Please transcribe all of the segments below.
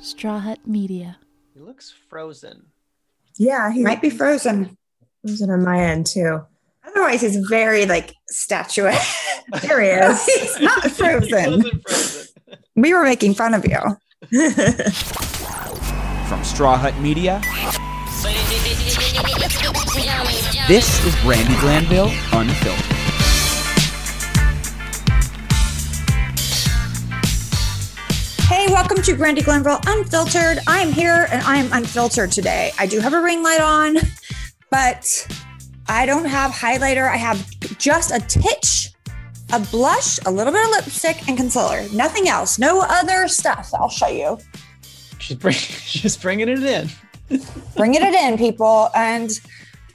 Straw Hut Media. He looks frozen. Yeah, he Might be frozen. frozen on my end too. Otherwise, he's very like statuesque. There he is. he's not frozen. wasn't frozen. We were making fun of you. From Straw Hut Media, this is Brandi Glanville Unfiltered. Welcome to Brandi Glanville Unfiltered. I am here and I am unfiltered today. I do have a ring light on, but I don't have highlighter. I have just a titch, a blush, a little bit of lipstick, and concealer. Nothing else. No other stuff. I'll show you. She's, bring, she's bringing it in. Bringing it in, people. And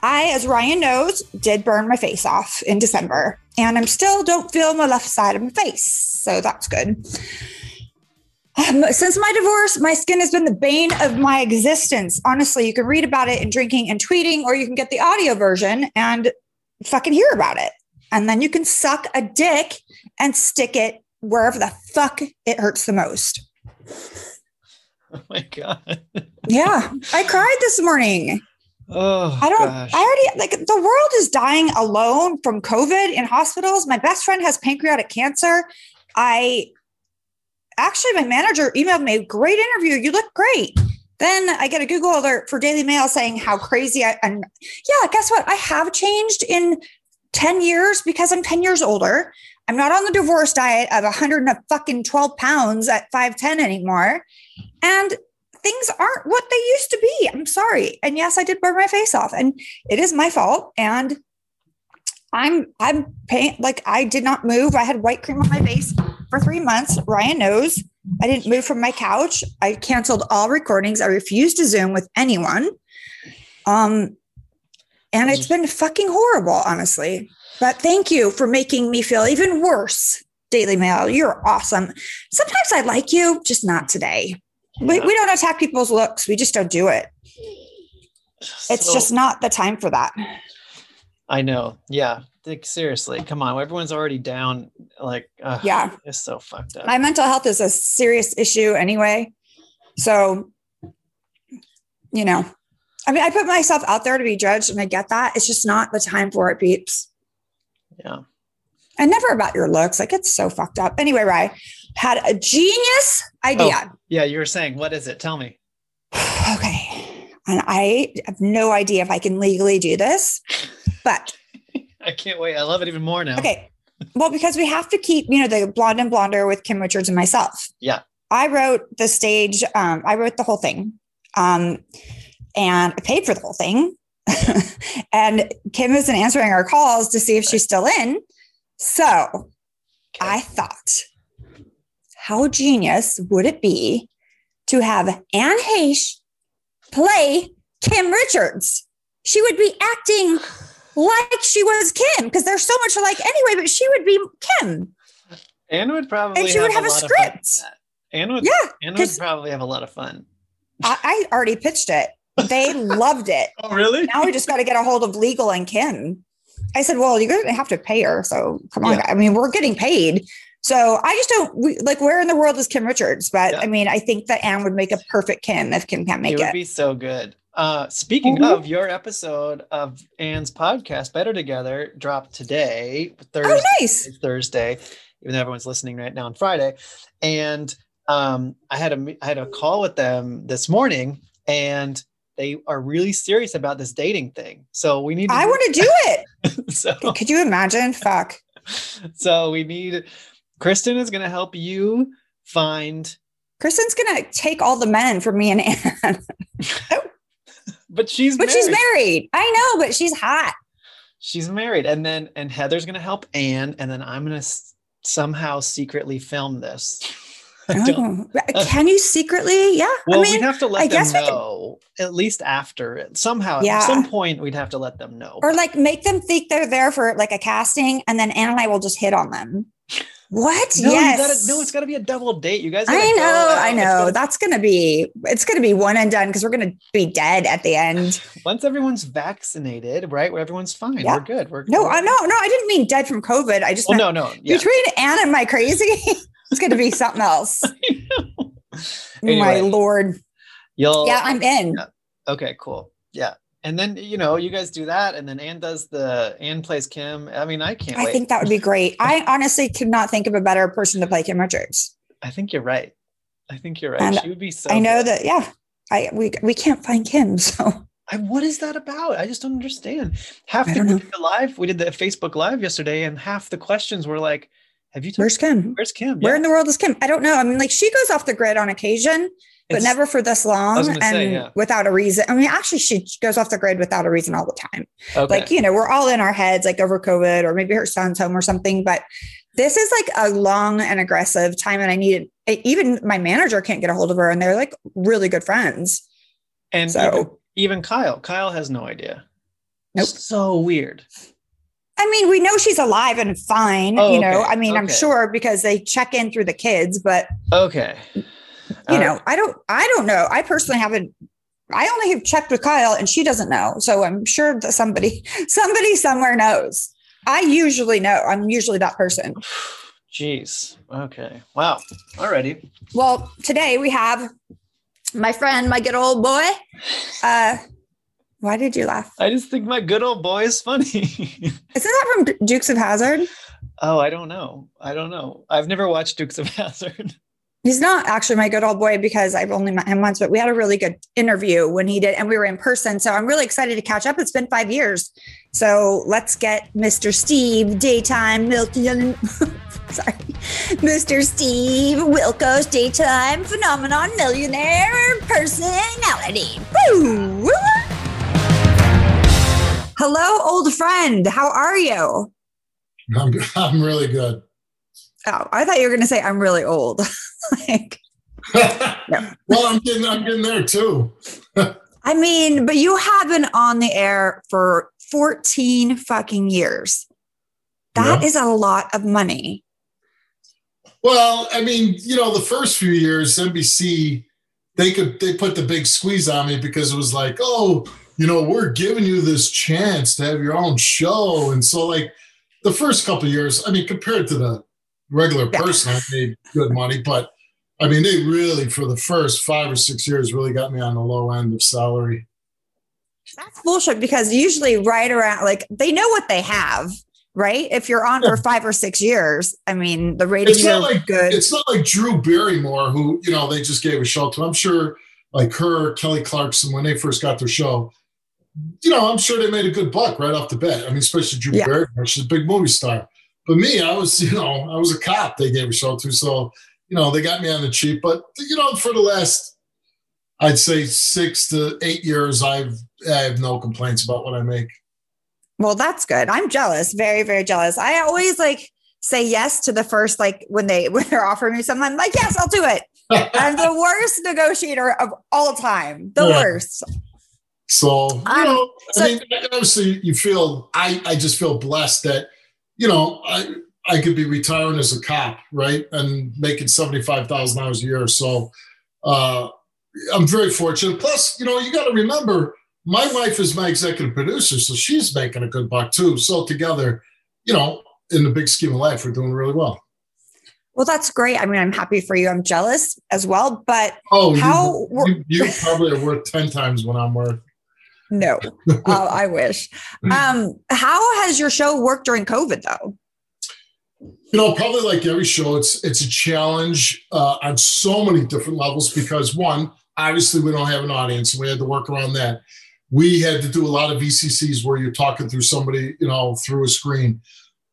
I, as Ryan knows, did burn my face off in December, and I'm still don't feel my left side of my face, so that's good. Um, since my divorce, my skin has been the bane of my existence. Honestly, you can read about it in drinking and tweeting, or you can get the audio version and fucking hear about it. And then you can suck a dick and stick it wherever the fuck it hurts the most. Oh my god. Yeah, I cried this morning. Oh, I don't, Gosh. I already, like, the world is dying alone from COVID in hospitals. My best friend has pancreatic cancer. I actually, my manager emailed me, great interview. You look great. Then I get a Google alert for Daily Mail saying how crazy I, am. yeah, guess what? I have changed in 10 years because I'm 10 years older. I'm not on the divorce diet of 100 and fucking 12 pounds at 5'10 anymore. And things aren't what they used to be. I'm sorry. And yes, I did burn my face off and it is my fault. And I'm, I'm paying, like, I did not move. I had white cream on my face for three months. Ryan knows I didn't move from my couch. I canceled all recordings. I refused to Zoom with anyone. Um, and it's been fucking horrible, honestly. But thank you for making me feel even worse, Daily Mail. You're awesome. Sometimes I like you, just not today. We, we don't attack people's looks. We just don't do it. It's So- just not the time for that. I know. Yeah. Like, seriously, come on. Everyone's already down. Like, Yeah. it's so fucked up. My mental health is a serious issue anyway. So, you know, I mean, I put myself out there to be judged and I get that. It's just not the time for it, peeps. yeah. And never about your looks. Like it's so fucked up. Anyway, Rye had a genius idea. Oh, yeah. You were saying, what is it? Tell me. Okay. And I have no idea if I can legally do this, but I can't wait. I love it even more now. okay. Well, because we have to keep, you know, the blonde and blonder with Kim Richards and myself. Yeah. I wrote the stage, um, I wrote the whole thing. Um, and I paid for the whole thing. and Kim isn't answering our calls to see if she's still in. So I thought, how genius would it be to have Anne Heche play Kim Richards? She would be acting like she was Kim because they're so much alike anyway, but she would be Kim. Anne would probably And she would have a of script. Anne would, Yeah. Anne would probably have a lot of fun. I, I already pitched it. They loved it. Oh, really? Now we just got to get a hold of legal and Kim. I said, well, you're going to have to pay her. So come on. Yeah. I mean, we're getting paid. So I just don't we, like where in the world is Kim Richards? But Yeah. I mean, I think that Anne would make a perfect Kim if Kim can't make it make would it. be so good. Uh, speaking Mhm. of your episode of Anne's podcast, Better Together, dropped today, Thursday. oh, nice. Thursday, even though everyone's listening right now on Friday. And um, I had a I had a call with them this morning, and they are really serious about this dating thing. So we need. To I want to do it. so Could you imagine? Fuck. so we need. Kristen is going to help you find, Kristen's going to take all the men from me and Anne. but she's but married. she's married. I know, but she's hot. She's married, and then and Heather's going to help Anne, and then I'm going to s- somehow secretly film this. Oh, can you secretly? Yeah. Well, I mean, we'd have to let I them guess we could- know at least after it. Somehow, Yeah. at some point, we'd have to let them know. or like make them think they're there for like a casting and then Anne and I will just hit on them. What? no, yes. gotta, no, it's got to be a double date. You guys, I know. I oh, know. gotta- That's gonna be it's gonna be one and done because we're gonna be dead at the end. once everyone's vaccinated, right? Where everyone's fine. Yeah. We're good. We're No, we're- no, no, I didn't mean dead from COVID. I just oh, meant no, no. Yeah. between Anne and my crazy, it's gonna be something else. My lord. You'll Yeah, I'm in. Yeah. Okay, cool. Yeah. And then you know, you guys do that, and then Anne does the Anne plays Kim. I mean, I can't I wait. think that would be great. I honestly could not think of a better person to play Kim Richards. I think you're right. I think you're right. And she would be so I know good. that, yeah. I we we can't find Kim, so I, what is that about? I just don't understand. Half the we did the live, we did the Facebook live yesterday, and half the questions were like, "Have you? Where's Kim? where's Kim? Where Yeah. in the world is Kim? I don't know. I mean, like she goes off the grid on occasion, but It's- never for this long and say, yeah. without a reason. I mean, actually, she goes off the grid without a reason all the time. Okay. Like, you know, we're all in our heads, like over COVID, or maybe her son's home or something. But this is like a long and aggressive time. And I needed, even my manager can't get a hold of her, and they're like really good friends. and so- even, even Kyle, Kyle has no idea. Nope. So weird. I mean, we know she's alive and fine, Oh, you know. okay, I mean, I'm sure because they check in through the kids, but Okay. You Uh, know, I don't I don't know. I personally haven't I only have checked with Kyle and she doesn't know. So I'm sure that somebody somebody somewhere knows. I usually know. I'm usually that person. Jeez. Okay. Wow. Alrighty. Well, today we have my friend, my good old boy. Uh why did you laugh? I just think my good old boy is funny. Isn't that from Dukes of Hazzard? oh, I don't know. I don't know. I've never watched Dukes of Hazzard. He's not actually my good old boy because I've only met him once, but we had a really good interview when he did, and we were in person. So I'm really excited to catch up. It's been five years. So let's get Mr. Steve, daytime million. Sorry, Mr. Steve Wilkos daytime phenomenon millionaire personality. Woo! Hello, old friend. How are you? I'm, I'm really good. Oh, I thought you were going to say I'm really old. like, well, I'm getting, I'm getting there too. I mean, but you have been on the air for 14 fucking years. That Yeah. is a lot of money. Well, I mean, you know, the first few years, NBC, they could they put the big squeeze on me because it was like, oh, you know, we're giving you this chance to have your own show, and so like the first couple of years, I mean, compared to the regular Yeah. person, I made good money, but I mean, they really for the first five or six years really got me on the low end of salary. That's bullshit because usually right around like they know what they have, right? If you're on for five or six years, I mean the ratings It's are not like good. It's not like Drew Barrymore, who you know they just gave a show to. I'm sure, like her, Kelly Clarkson, when they first got their show, you know, I'm sure they made a good buck right off the bat. I mean, especially Drew Yeah. Barrymore, she's a big movie star. But me, I was, you know, I was a cop. They gave a show to, so you know, they got me on the cheap. But you know, for the last, I'd say six to eight years, I've I have no complaints about what I make. Well, that's good. I'm jealous, very, very jealous. I always like say yes to the first, like when they when they're offering me something, I'm like, yes, I'll do it. I'm the worst negotiator of all time. The Yeah. worst. So, you Um, know, so- I mean, obviously you feel, I, I just feel blessed that, you know, I, I could be retiring as a cop, right? And making $75,000 a year. So, uh, I'm very fortunate. Plus, you know, you got to remember, my wife is my executive producer, so she's making a good buck too. So together, you know, in the big scheme of life, we're doing really well. Well, that's great. I mean, I'm happy for you. I'm jealous as well, but Oh, How you, you, you probably are worth 10 times what I'm worth. no, uh, I wish. Um, how has your show worked during COVID though? You know, probably like every show, it's it's a challenge uh, on so many different levels because one, obviously we don't have an audience, and we had to work around that. We had to do a lot of VCCs where you're talking through somebody, you know, through a screen.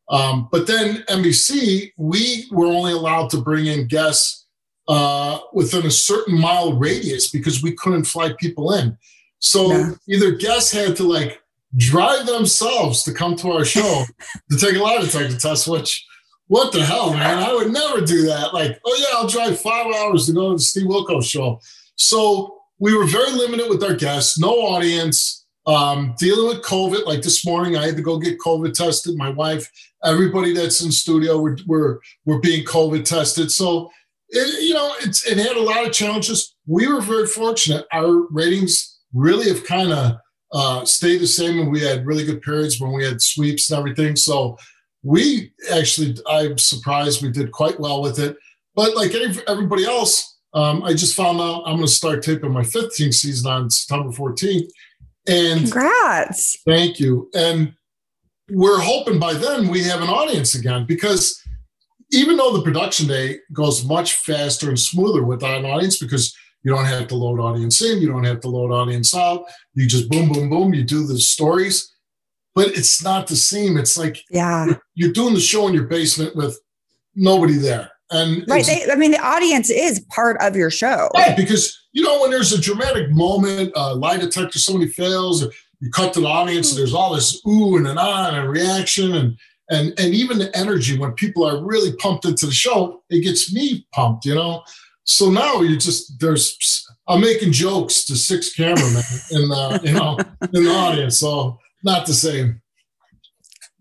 Um, but then NBC, we were only allowed to bring in guests uh, within a certain mile radius because we couldn't fly people in. So Yeah. either guests had to like drive themselves to come to our show to take a lie detector test, which what the hell, man? I would never do that. Like, oh yeah, I'll drive five hours to go to the Steve Wilkos show. So we were very limited with our guests, no audience, um, dealing with COVID. Like this morning, I had to go get COVID tested. My wife, everybody that's in studio, were were, were being COVID tested. So it, you know, it's it had a lot of challenges. We were very fortunate. Our ratings really have kind of uh, stayed the same, and we had really good periods when we had sweeps and everything. So we actually, I'm surprised we did quite well with it. But like everybody else, Um, I just found out I'm going to start taping my 15th season on September 14th. And Congrats. thank you. And we're hoping by then we have an audience again because even though the production day goes much faster and smoother without an audience because you don't have to load audience in, you don't have to load audience out. You just boom, boom, boom, you do the stories. But it's not the same. It's like Yeah. you're doing the show in your basement with nobody there. And Right. They, I mean, the audience is part of your show. Right, because you know when there's a dramatic moment, a lie detector, somebody fails, or you cut to the audience, and there's all this ooh and an ah and a reaction, and and and even the energy when people are really pumped into the show, it gets me pumped, you know. So now you just there's I'm making jokes to six cameramen in the you know in the audience, so not the same.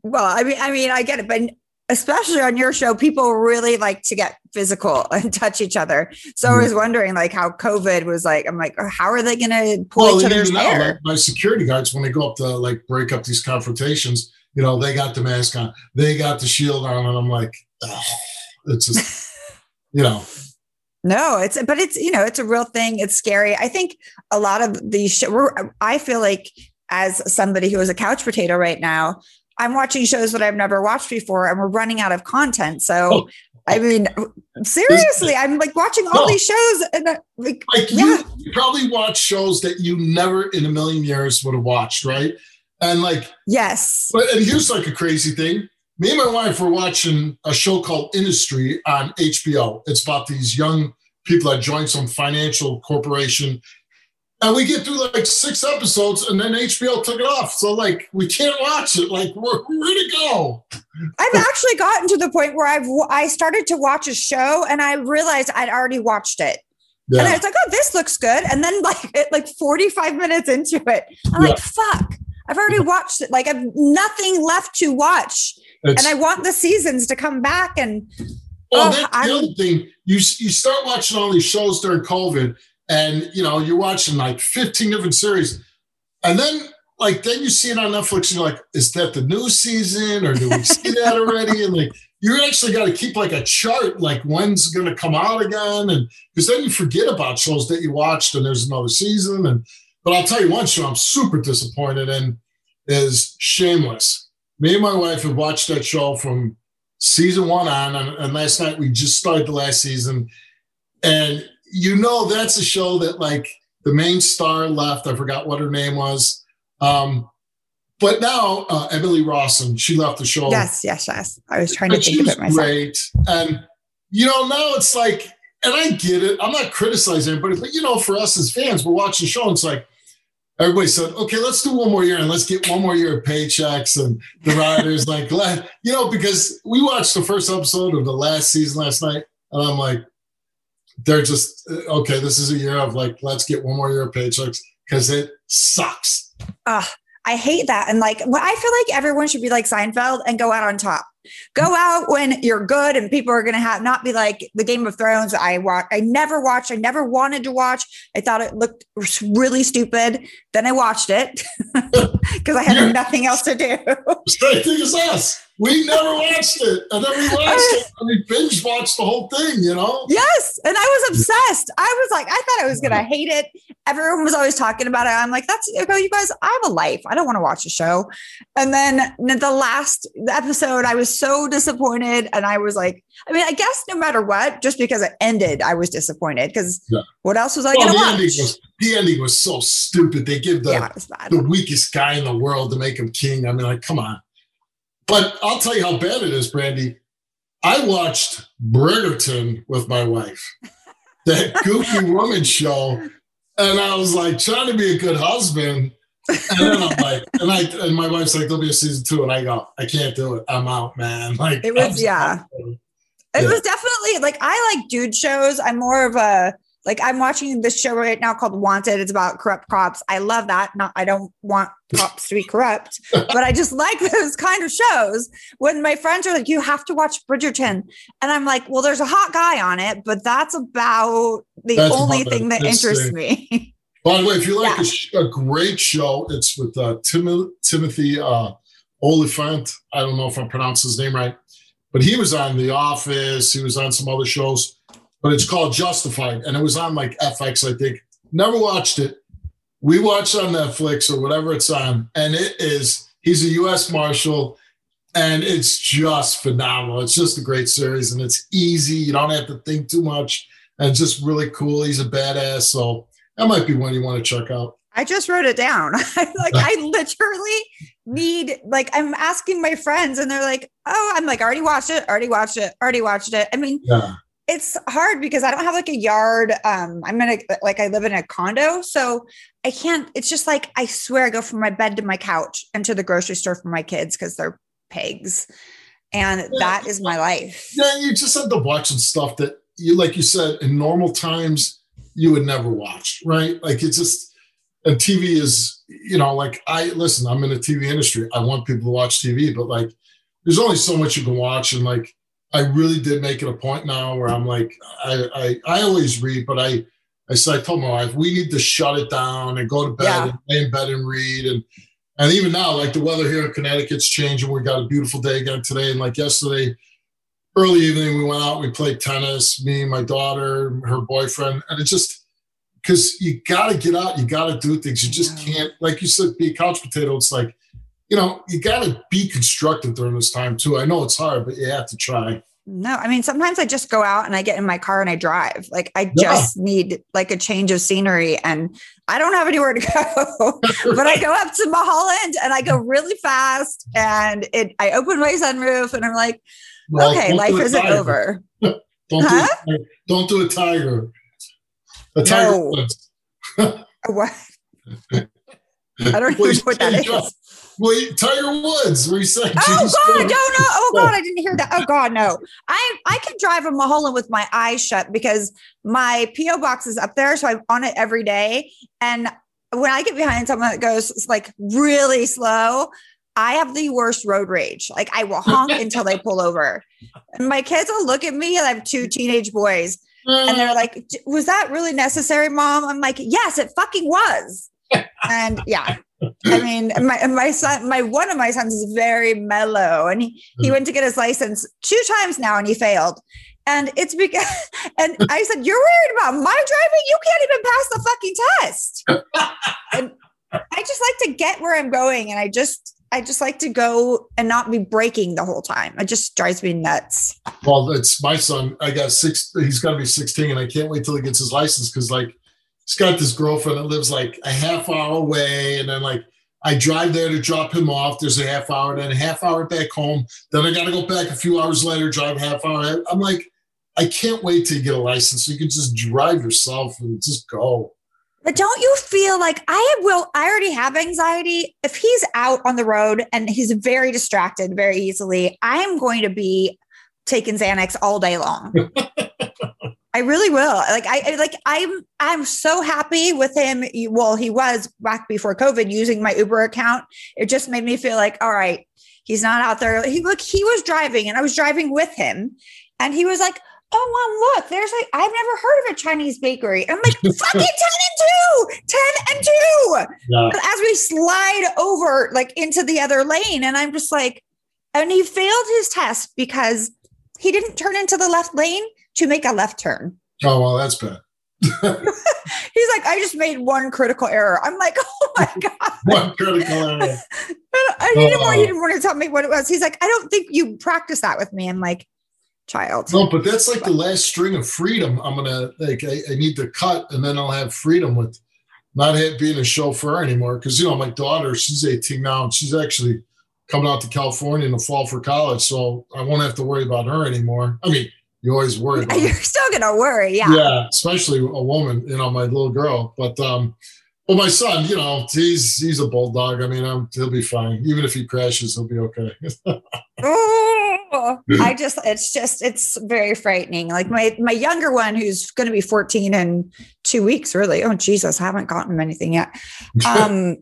Well, I mean, I mean, I get it, but especially on your show, people really like to get physical and touch each other. So I mm-hmm. was wondering, like, how COVID was like. I'm like, oh, how are they going to pull Well, each other's even now, hair? like, my security guards, when they go up to like break up these confrontations, you know, they got the mask on, they got the shield on, and I'm like, oh, it's just, you know, No, it's but it's you know it's a real thing. It's scary. I think a lot of these show, we're, I feel like as somebody who is a couch potato right now, I'm watching shows that I've never watched before, and we're running out of content. So, Oh. I mean, seriously, I'm like watching all No. these shows, and uh, like, like Yeah. you, you probably watch shows that you never in a million years would have watched, right? And like, yes, but and here's like a crazy thing. Me and my wife were watching a show called Industry on HBO. It's about these young people that join some financial corporation. And we get through like six episodes and then HBO took it off. So like we can't watch it. Like where, where'd it go? I've actually gotten to the point where I've I started to watch a show, and I realized I'd already watched it. And I was like, oh, this looks good. And then like it, like 45 minutes into it, I'm Yeah. like, fuck, I've already watched it. Like I've nothing left to watch. It's- And I want the seasons to come back. And Well, Oh, that's I'm- the other thing. You you start watching all these shows during COVID, and you know you're watching like 15 different series, and then like then you see it on Netflix, and you're like, is that the new season, or do we see that already? And like you actually got to keep like a chart, like when's going to come out again, and because then you forget about shows that you watched, and there's another season. And but I'll tell you one show I'm super disappointed in is Shameless. Me and my wife have watched that show from season one on, and, and last night we just started the last season. And you know, that's a show that like the main star left. I forgot what her name was. Um, but now uh, Emmy Rossum, she left the show. yes, yes, yes. I was trying to But think of it myself. great. And you know, now it's like, and I get it. I'm not criticizing anybody, but you know, for us as fans, we're watching the show. And it's like everybody said, okay, let's do one more year and let's get one more year of paychecks. And the writers like, you know, because we watched the first episode of the last season last night, and I'm like, they're just okay. This is a year of like, let's get one more year of paychecks because it sucks. Ugh, I hate that. And like, well, I feel like everyone should be like Seinfeld and go out on top. Go out when you're good and people are going to have not be like the Game of Thrones. I watch, I never watched, I never wanted to watch. I thought it looked really stupid. Then I watched it because I had Yeah. nothing else to do. Same thing as us. We never watched it, and then we watched it, and we binge watched the whole thing. You know. Yes. And I was obsessed. I was like, I thought I was going to hate it. Everyone was always talking about it. I'm like, that's, I go, you guys, I have a life. I don't want to watch a show. And then the last episode, I was so disappointed. And I was like, I mean, I guess no matter what, just because it ended, I was disappointed because Yeah. what else was I Well, going to ending watch? was the ending was so stupid. They give the yeah, it was bad. the weakest guy in the world to make him king. I mean, like, come on. But I'll tell you how bad it is, Brandi. I watched Bridgerton with my wife, that goofy woman show, and I was like trying to be a good husband. And then I'm like, and I and my wife's like, there'll be a season two, and I go, I can't do it. I'm out, man. Like It was- I'm- yeah. It Yeah. was definitely like I like dude shows. I'm more of a like I'm watching this show right now called Wanted. It's about corrupt cops. I love that. Not I don't want cops to be corrupt, but I just like those kind of shows. When my friends are like, "You have to watch Bridgerton," and I'm like, "Well, there's a hot guy on it, but that's about the That's only thing that interests me." By the way, if you like Yeah. a, sh- a great show, it's with uh, Tim- Timothy uh, Olyphant. I don't know if I pronounced his name right, but he was on The Office. He was on some other shows. But it's called Justified, and it was on like FX, I think. Never watched it. We watched on Netflix or whatever it's on, and it is. He's a U.S. Marshal, and it's just phenomenal. It's just a great series, and it's easy. You don't have to think too much, and just really cool. He's a badass, so that might be one you want to check out. I just wrote it down. like I literally need like I'm asking my friends and they're like, "Oh, I'm like already watched it, already watched it, already watched it." I mean, Yeah, it's hard because I don't have like a yard. Um, I'm gonna like I live in a condo, so I can't. It's just like I swear I go from my bed to my couch and to the grocery store for my kids because they're pigs, and that is my life. yeah. You just end up watching stuff that you, like you said, in normal times you would never watch, right? Like it's just. And TV is, you know, like I listen. I'm in the TV industry. I want people to watch TV, but like, there's only so much you can watch, and like, I really did make it a point now where I'm like, I I, I always read, but I I said I told my wife we need to shut it down and go to bed Yeah. and lay in bed and read and and even now like the weather here in Connecticut's changing. We got a beautiful day again today, and like yesterday, early evening we went out, we played tennis, me, my daughter, her boyfriend, and it just because you got to get out, you got to do things. You just Yeah. can't, like you said, be a couch potato. It's like you know, you got to be constructive during this time too. I know it's hard, but you have to try. No, I mean sometimes I just go out and I get in my car and I drive. Like I Yeah. just need like a change of scenery, and I don't have anywhere to go. but I go up to Mulholland and I go really fast, and it. I open my sunroof and I'm like, Well, okay, life isn't tiger. over. Don't Huh? do a, don't do a tiger. A tiger. No. What? I don't even know what that is. Wait, Tiger Woods, said, Oh God, no, no. Oh God, I didn't hear that. Oh God, no. I I can drive a Mulholland with my eyes shut because my PO box is up there, so I'm on it every day. And when I get behind someone that goes like really slow, I have the worst road rage. Like I will honk until they pull over. And my kids will look at me. and I have two teenage boys, and they're like, "Was that really necessary, mom?" I'm like, "Yes, it fucking was." And yeah, I mean, my my son, my one of my sons is very mellow, and he he Mm. went to get his license two times now, and he failed. And it's because, and I said, "You're worried about my driving? You can't even pass the fucking test." and I just like to get where I'm going, and I just. I just like to go and not be breaking the whole time. It just drives me nuts. Well, it's my son. I got six. He's got to be 16, and I can't wait till he gets his license because, like, he's got this girlfriend that lives like a half hour away, and then like I drive there to drop him off. There's a half hour, then a half hour back home. Then I got to go back a few hours later, drive a half hour. I'm like, I can't wait to get a license so you can just drive yourself and just go. But don't you feel like I will? I already have anxiety. If he's out on the road and he's very distracted very easily, I'm going to be taking Xanax all day long. I really will. Like I like I'm I'm so happy with him. Well, he was back before COVID using my Uber account. It just made me feel like, all right, he's not out there. He look, he was driving and I was driving with him, and he was like, "Oh, mom, look, there's like I've never heard of a Chinese bakery." I'm like, "Fucking ten and two, 10 and two. Yeah. But as we slide over like into the other lane, and I'm just like, and he failed his test because he didn't turn into the left lane to make a left turn. Oh well, that's bad. He's like, I just made one critical error. I'm like, oh my God. One critical error. I didn't want, he Oh. didn't want to tell me what it was. He's like, I don't think you practiced that with me. I'm like, child. No, but that's like the last string of freedom. I'm gonna like I, I need to cut, and then I'll have freedom with not have, being a chauffeur anymore. Because you know my daughter, she's 18 now, and she's actually coming out to California in the fall for college, so I won't have to worry about her anymore. I mean, you always worry about You're still gonna worry, yeah. yeah, especially a woman, you know, my little girl. But um, well, my son, you know, he's he's a bulldog. I mean, um, he'll be fine. Even if he crashes, he'll be okay. Oh, I just it's just it's very frightening. Like my my younger one who's going to be 14 in 2 weeks really. Oh Jesus, I haven't gotten him anything yet. Um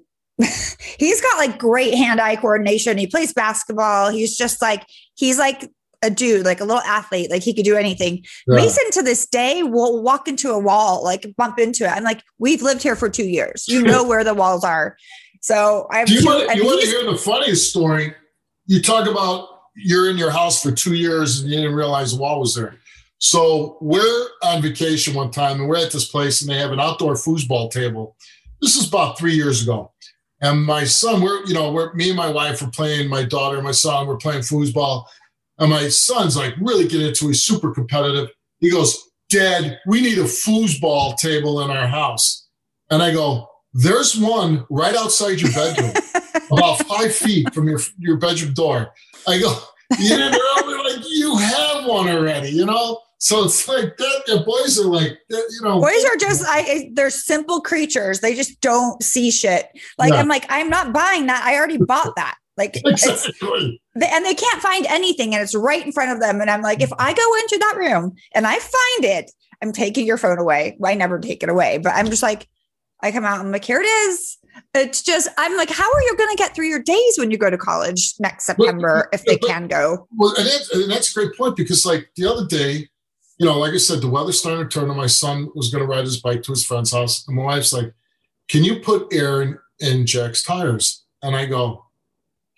he's got like great hand-eye coordination. He plays basketball. He's just like he's like a dude, like a little athlete, like he could do anything. Yeah. Mason to this day will walk into a wall, like bump into it. I'm like, we've lived here for two years. You know where the walls are. So I have Do you two, want, you want to hear the funniest story? You talk about you're in your house for two years and you didn't realize the wall was there. So we're on vacation one time and we're at this place and they have an outdoor foosball table. This is about three years ago. And my son, we're, you know, we're me and my wife were playing, my daughter and my son were playing foosball. And my son's like really getting into it. He's super competitive. He goes, Dad, we need a foosball table in our house. And I go, There's one right outside your bedroom, about five feet from your, your bedroom door. I go, You didn't? Like, you have one already, you know? So it's like that. The boys are like, you know, Boys are just I they're simple creatures. They just don't see shit. Like Yeah. I'm like, I'm not buying that. I already bought that. Like exactly. and they can't find anything and it's right in front of them. And I'm like, if I go into that room and I find it, I'm taking your phone away. I never take it away, but I'm just like, I come out and I'm like, here it is. It's just, I'm like, how are you going to get through your days when you go to college next September if they but- can go? Well, and, that, and that's a great point because, like the other day, you know, like I said, the weather started to turn, and my son was going to ride his bike to his friend's house, and my wife's like, "Can you put air in, in Jack's tires?" And I go,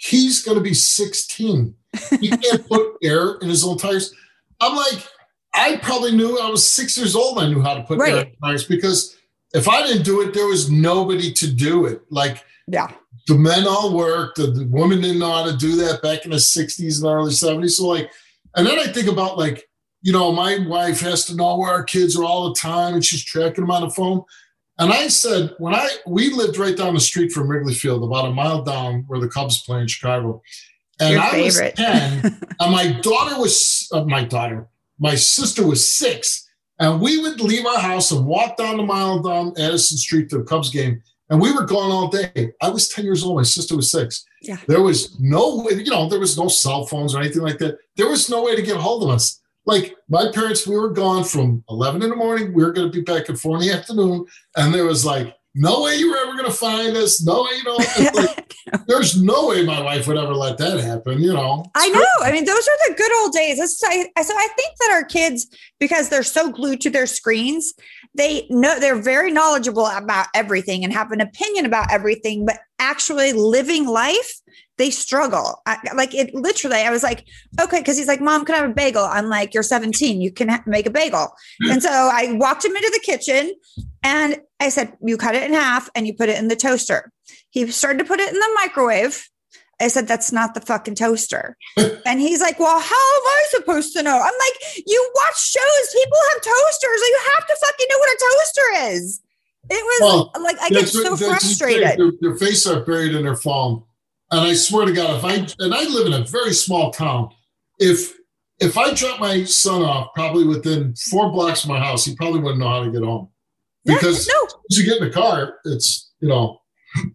"He's going to be 16. He can't put air in his own tires." I'm like, I probably knew I was six years old. I knew how to put air in tires because if I didn't do it, there was nobody to do it. Like Yeah. the men all worked. The, the women didn't know how to do that back in the 60s and early 70s. So, like, and then I think about, like, you know, my wife has to know where our kids are all the time and she's tracking them on the phone. And I said, when I, we lived right down the street from Wrigley Field, about a mile down where the Cubs play in Chicago. And Your I favorite. was 10, and my daughter was, uh, my daughter, my sister was six. And we would leave our house and walk down the mile down Addison Street to the Cubs game. And we were gone all day. I was 10 years old. My sister was six. Yeah. There was no way, you know, there was no cell phones or anything like that. There was no way to get a hold of us. Like my parents, we were gone from 11 in the morning. We were going to be back at four in the afternoon. And there was like, no way you were ever going to find us. No way, you know, like, there's no way my wife would ever let that happen, you know. I know. I mean, those are the good old days. That's, I, I- so I think that our kids, because they're so glued to their screens, they know they're very knowledgeable about everything and have an opinion about everything, but actually living life, they struggle. I, like it literally, I was like, okay, because he's like, Mom, can I have a bagel? I'm like, You're 17, you can ha- make a bagel. And so I walked him into the kitchen and I said, You cut it in half and you put it in the toaster. He started to put it in the microwave. I said, That's not the fucking toaster. and he's like, Well, how am I supposed to know? I'm like, You watch shows, people have toasters. You have to fucking know what a toaster is. It was Well, like, I get so frustrated. Their, their faces are buried in their phone. And I swear to God, if I and I live in a very small town, if if I drop my son off probably within four blocks of my house, he probably wouldn't know how to get home. Yeah, Because no, once you get in the car, it's you know,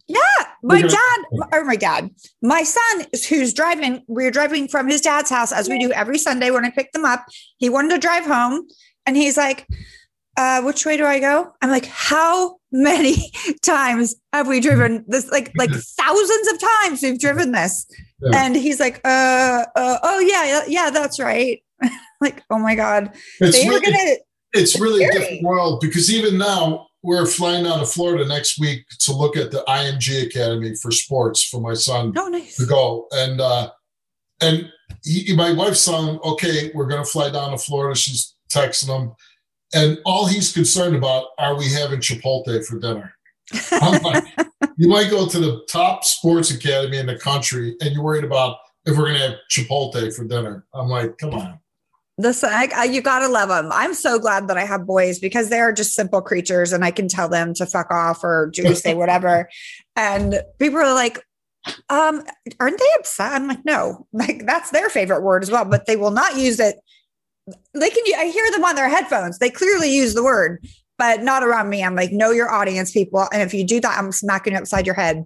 Yeah, my dad or my dad, my son is- who's driving, we are driving from his dad's house as we do every Sunday when I pick them up. He wanted to drive home and he's like, uh, which way do I go? I'm like, how many times have we driven this? Like, like thousands of times we've driven this. Yeah. And he's like, uh, uh, oh yeah, yeah, that's right. like, oh my God. it's They really, gonna it's really a different world because even now we're flying down to Florida next week to look at the IMG Academy for sports for my son. oh nice. to go. And uh, and he, my wife's son, okay, we're gonna fly down to Florida. She's texting him, and all he's concerned about are we having Chipotle for dinner? I'm like, you might go to the top sports academy in the country, and you're worried about if we're gonna have Chipotle for dinner. I'm like, come on. Listen, I, I, you gotta love them. I'm so glad that I have boys because they're just simple creatures, and I can tell them to fuck off or do say whatever. and people are like, um, aren't they upset? I'm like, no, like that's their favorite word as well, but they will not use it. They can. I hear them on their headphones. They clearly use the word, but not around me. I'm like, know your audience, people, and if you do that, I'm smacking you upside your head.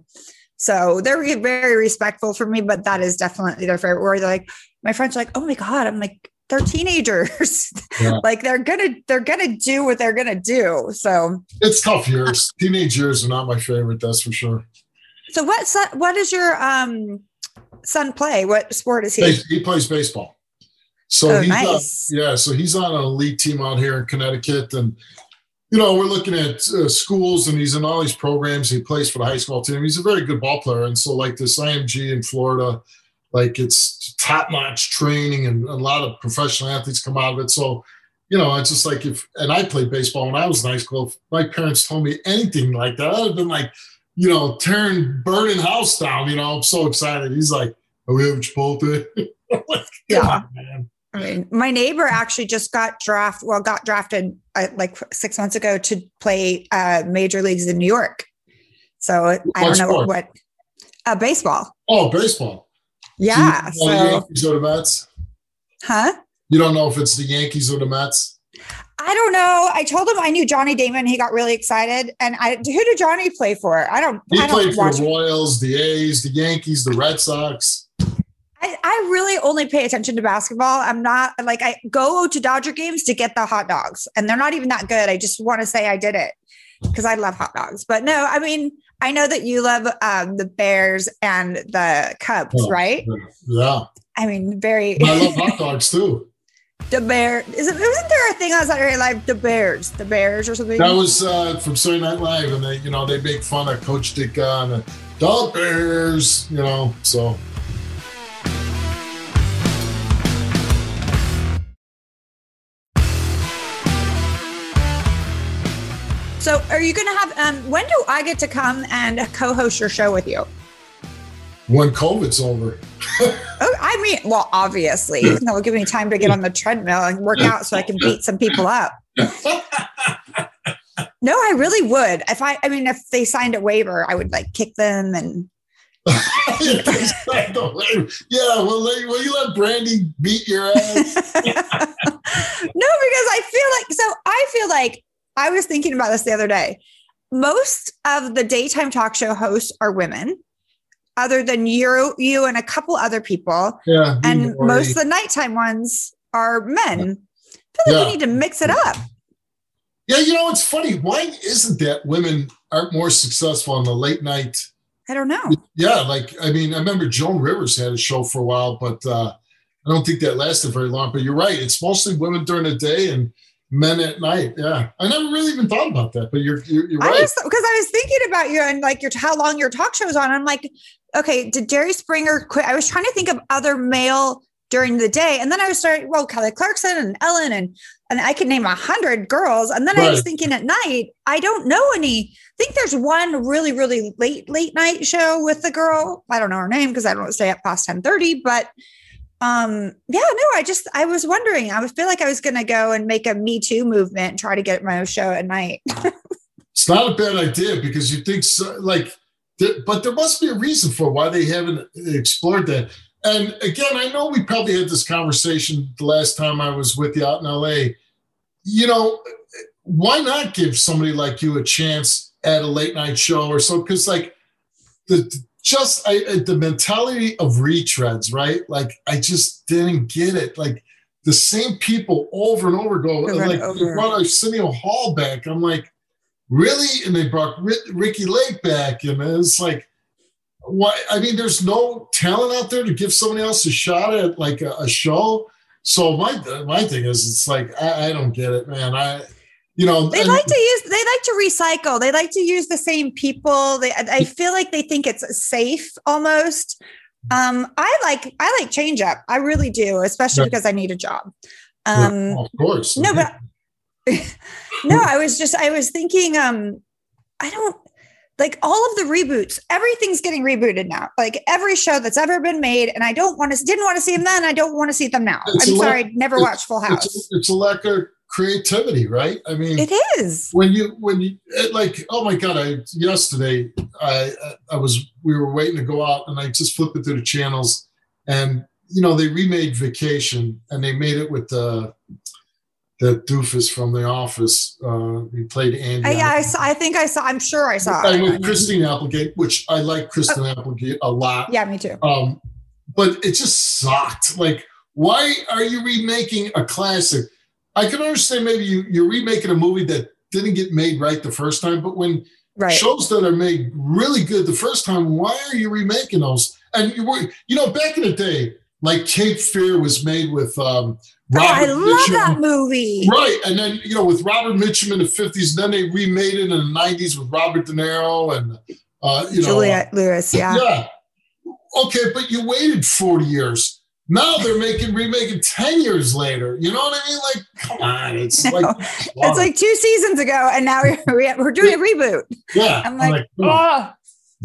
So they're very respectful for me, but that is definitely their favorite word. They're like, my friends are like, oh my god, I'm like, they're teenagers. Yeah. like they're gonna they're gonna do what they're gonna do. So It's tough years. Teenage years are not my favorite, that's for sure. so what what does your um son play? What sport is he? He, he plays baseball. So Oh, he's nice. yeah, so he's on an elite team out here in Connecticut, and you know we're looking at uh, schools, and he's in all these programs. He plays for the high school team. He's a very good ball player, and so like this IMG in Florida, like it's top notch training, and a lot of professional athletes come out of it. So you know, it's just like if, and I played baseball when I was in high school. If my parents told me anything like that, I'd have been like, you know, tearing, burning house down. You know, I'm so excited. He's like, "Are we having Chipotle?" Like, Yeah. on, man. I mean, my neighbor actually just got draft. Well, got drafted uh, like six months ago to play uh, major leagues in New York. So I don't know sport? what. Uh, baseball. Oh, baseball. Yeah. Do you know the Yankees or the Mets? huh? You don't know if it's the Yankees or the Mets. I don't know. I told him I knew Johnny Damon. He got really excited. And I, who did Johnny play for? I don't. He I don't played for the Royals, the A's, the Yankees, the Red Sox. I, I really only pay attention to basketball. I'm not like I go to Dodger games to get the hot dogs, and they're not even that good. I just want to say I did it because I love hot dogs. But no, I mean I know that you love um, the Bears and the Cubs, Oh. right? Yeah, I mean, very I love hot dogs too. the Bear. Is it, wasn't there a thing on Saturday Night Live? The Bears, the Bears, or something? That was uh, from Saturday Night Live, and they, you know, they make fun of Coach and the the Bears, you know. So so, are you going to have? Um, when do I get to come and co-host your show with you? when COVID's over, Oh, I mean, well, obviously, that'll give me time to get on the treadmill and work out so I can beat some people up. No, I really would. If I, I mean, if they signed a waiver, I would like kick them and. yeah, well, will you let Brandi beat your ass? no, because I feel like so. I feel like I was thinking about this the other day. Most of the daytime talk show hosts are women, other than you, you and a couple other people, Yeah, and most of the nighttime ones are men. I feel like Yeah. we need to mix it up. Yeah, you know, it's funny. Why isn't that women aren't more successful on the late night? I don't know. Yeah, like I mean, I remember Joan Rivers had a show for a while, but uh, I don't think that lasted very long. But you're right; it's mostly women during the day and men at night. Yeah, I never really even thought about that, but you're you're, you're I right. because I was thinking about you and like your how long your talk show's on. I'm like, okay, did Jerry Springer quit? I was trying to think of other male during the day, and then I was starting. Well, Kelly Clarkson and Ellen and and I could name a hundred girls. And then I was thinking at night, I don't know any. I think there's one really really late late night show with the girl. I don't know her name because I don't stay up past ten thirty, but. Um, yeah, no, I just I was wondering. I feel like I was gonna go and make a Me Too movement and try to get my own show at night. It's not a bad idea because you think so, like, but there must be a reason for why they haven't explored that. And again, I know we probably had this conversation the last time I was with you out in LA. You know, why not give somebody like you a chance at a late night show or so? Because like the just I, the mentality of retreads, right? Like I just didn't get it. Like the same people over and over go. Like they over. brought Arsenio Hall back. I'm like, really? And they brought Ri- Ricki Lake back, and it's like, why? I mean, there's no talent out there to give somebody else a shot at like a, a show. So my my thing is, it's like I, I don't get it, man. I, you know, They and- like to use. They like to recycle. They like to use the same people. They. I feel like they think it's safe almost. Um, I like. I like change up. I really do, especially because I need a job. Um, of course, no, but no, I was just. I was thinking. Um, I don't like all of the reboots. Everything's getting rebooted now. Like every show that's ever been made, and I don't want to. Didn't want to see them then. I don't want to see them now. It's I'm sorry. Never watched Full House. it's, it's a lack of creativity, right? I mean, It is. when you when you it, like oh my god i yesterday i i was we were waiting to go out and i just flipped it through the channels and you know they remade vacation and they made it with the the doofus from the office uh he played andy I, on yeah. I saw. I think I saw. I'm sure I saw. and it. with christine applegate which i like christine applegate a lot Yeah, me too. um, but it just sucked. Like, why are you remaking a classic? I can understand maybe you, you're remaking a movie that didn't get made right the first time, but when Right. shows that are made really good the first time, why are you remaking those? And you were, you know, back in the day, like Cape Fear was made with um, Oh, I love Mitchum. that movie. Right, and then you know with Robert Mitchum in the fifties, then they remade it in the nineties with Robert De Niro and uh, you know Juliette Lewis. Yeah. yeah. Okay, but you waited 40 years. Now they're making remaking 10 years later. You know what I mean? Like, come on. It's like, No. It's like two seasons ago, and now we're, we're doing a reboot. yeah. I'm like, come on.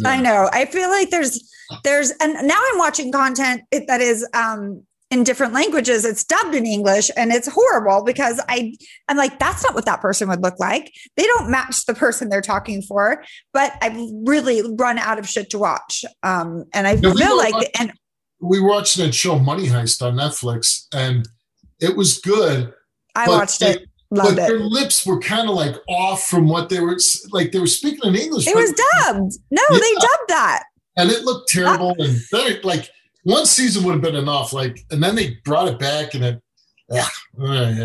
oh, I know. I feel like there's there's and now I'm watching content that is um in different languages. It's dubbed in English and it's horrible because I I'm like that's not what that person would look like. They don't match the person they're talking for. But I've really run out of shit to watch. Um and I Yeah, feel like watching- and we watched that show Money Heist on Netflix, and it was good. I watched they- it, loved but it. their lips were kind of like off from what they were like. They were speaking in English, It was dubbed. No, Yeah. they dubbed that. and it looked terrible. Ah. and then it, like one season would have been enough. Like, and then they brought it back, and it. Yeah.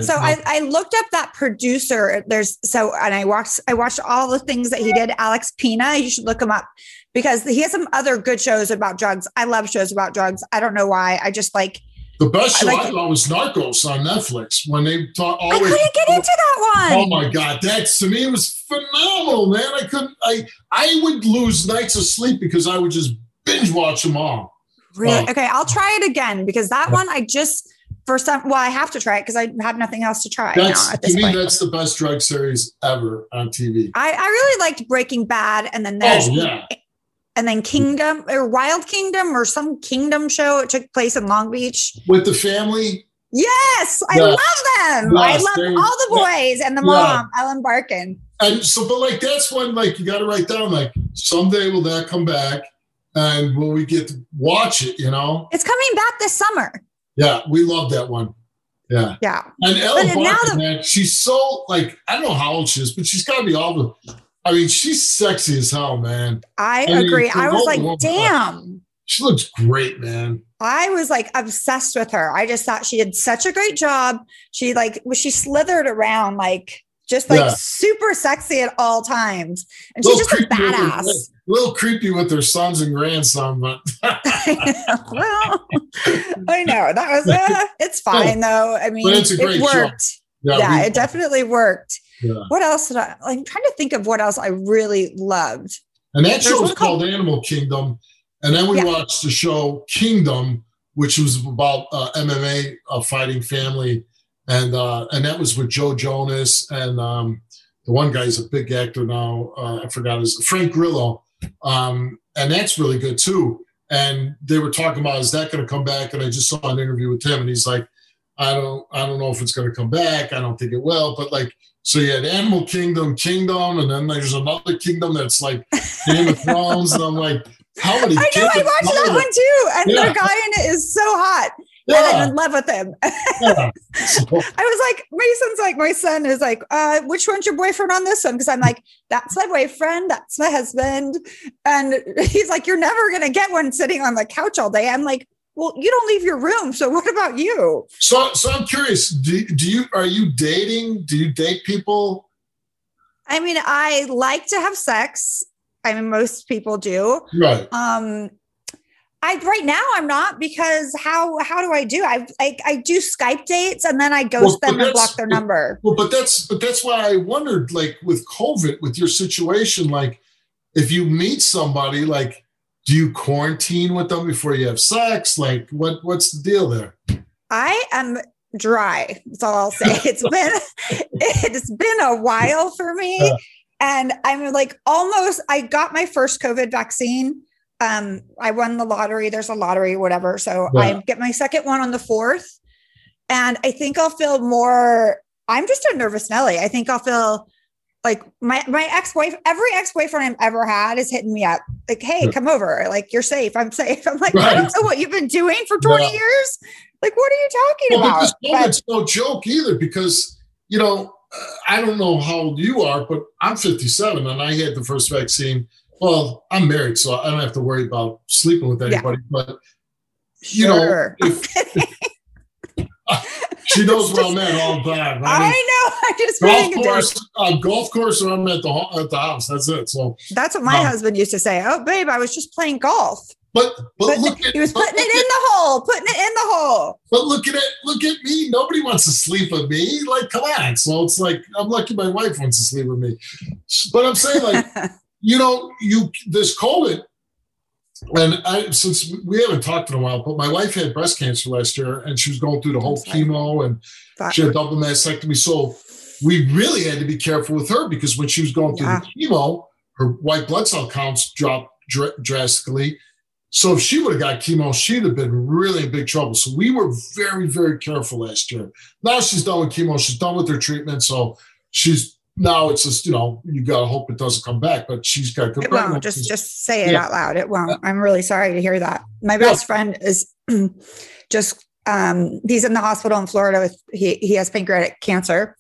So I, I looked up that producer. There's so and I watched I watched all the things that he did. Alex Pina, you should look him up because he has some other good shows about drugs. I love shows about drugs. I don't know why. I just like the best I show I, like- thought was Narcos on Netflix when they talk I couldn't get oh into that Oh one. my god, that's to me it was phenomenal, man. I couldn't. I I would lose nights of sleep because I would just binge watch them all. Really? Okay, I'll try it again because that one I just for some well I have to try it because I have nothing else to try That's to me, point. that's the best drug series ever on TV. I, I really liked Breaking Bad and then there's Oh yeah, and then hmm. Kingdom or Wild Kingdom or some Kingdom show. It took place in Long Beach. with the family. Yes, I Yes. love them. I love all the boys and the Yeah. mom, Ellen Barkin. And so, but like that's when like you got to write down like someday will that come back, and will we get to watch it? You know? It's coming back this summer. Yeah, we love that one. Yeah, Yeah. and Ellen Barkin, the- man, she's so like I don't know how old she is, but she's got to be all the. I mean, she's sexy as hell, man. I I agree. it's I was like, woman. damn. She looks great, man. I was like obsessed with her. I just thought she did such a great job. She like was she slithered around like just like Yeah. super sexy at all times. And she's just a with badass. A little creepy with her sons and grandson, but well, I know that was uh, it's fine though. I mean, it's a great it show. worked. yeah, Yeah, we- it definitely worked. Yeah. What else did I? I'm trying to think of what else I really loved. And that There's show was called- called Animal Kingdom. And then we Yeah. watched the show Kingdom, which was about uh, MMA uh, fighting family. And uh, and that was with Joe Jonas. And um, the one guy's a big actor now. Uh, I forgot his Frank Grillo. Um, and that's really good too. And they were talking about, is that going to come back? And I just saw an interview with him, and he's like, I don't, I don't know if it's going to come back. I don't think it will. But like, so you had Animal Kingdom, Kingdom, and then there's another kingdom that's like Game of Thrones, and I'm like, how many? I know I watched that one too, and Yeah. the guy in it is so hot, and I'm in love with him. yeah. So, I was like, Mason's like, my son is like, uh, which one's your boyfriend on this one? Because I'm like, that's my boyfriend, that's my husband. And he's like, you're never going to get one sitting on the couch all day. I'm like, well, you don't leave your room. So what about you? so, so I'm curious. Do, do you are you dating? Do you date people? I mean, I like to have sex. I mean, most people do. Right. Um, I right now I'm not because how how do I do? I I, I do Skype dates and then I ghost Well, them and block their number. Well, but that's but that's why I wondered, like with COVID, with your situation, like if you meet somebody, like do you quarantine with them before you have sex? Like what what's the deal there? I am dry. That's all I'll say. It's been it's been a while for me. Yeah. And I'm like almost I got my first COVID vaccine. Um, I won the lottery. There's a lottery, whatever. So Yeah. I get my second one on the fourth. And I think I'll feel more. I'm just a nervous Nelly. I think I'll feel like my my ex-wife, every ex-boyfriend I've ever had is hitting me up. Like, hey, come over. Like, you're safe. I'm safe. I'm like, I don't know what you've been doing for 20 Yeah. years. Like, what are you talking Well, about? But- COVID's no joke either because you know uh, I don't know how old you are, but I'm 57 and I had the first vaccine. Well, I'm married, so I don't have to worry about sleeping with Yeah. anybody. But you know, if she knows where I'm at all the time. I I know. I just golf being a dick. course, uh, golf course, or I'm at the at the house. That's it. So, That's what my Um, husband used to say. Oh, babe, I was just playing golf. but but, But look at he was putting it look in at- the hole, putting it in the hole. But look at it. Look at me. Nobody wants to sleep with me. Like, come on. So it's like I'm lucky my wife wants to sleep with me. But I'm saying, like, you know, you this COVID, and I since we haven't talked in a while, but my wife had breast cancer last year, and she was going through the whole chemo, and Fuck. she had double mastectomy. So we really had to be careful with her because when she was going through the chemo, her white blood cell counts dropped dr- drastically. So if she would have got chemo, she'd have been really in big trouble. So we were very, very careful last year. Now she's done with chemo, she's done with her treatment. So she's now it's just, you know, you gotta hope it doesn't come back, but she's got good It won't. Just just say it Yeah. out loud. It won't. I'm really sorry to hear that. My best friend is just um he's in the hospital in Florida with he he has pancreatic cancer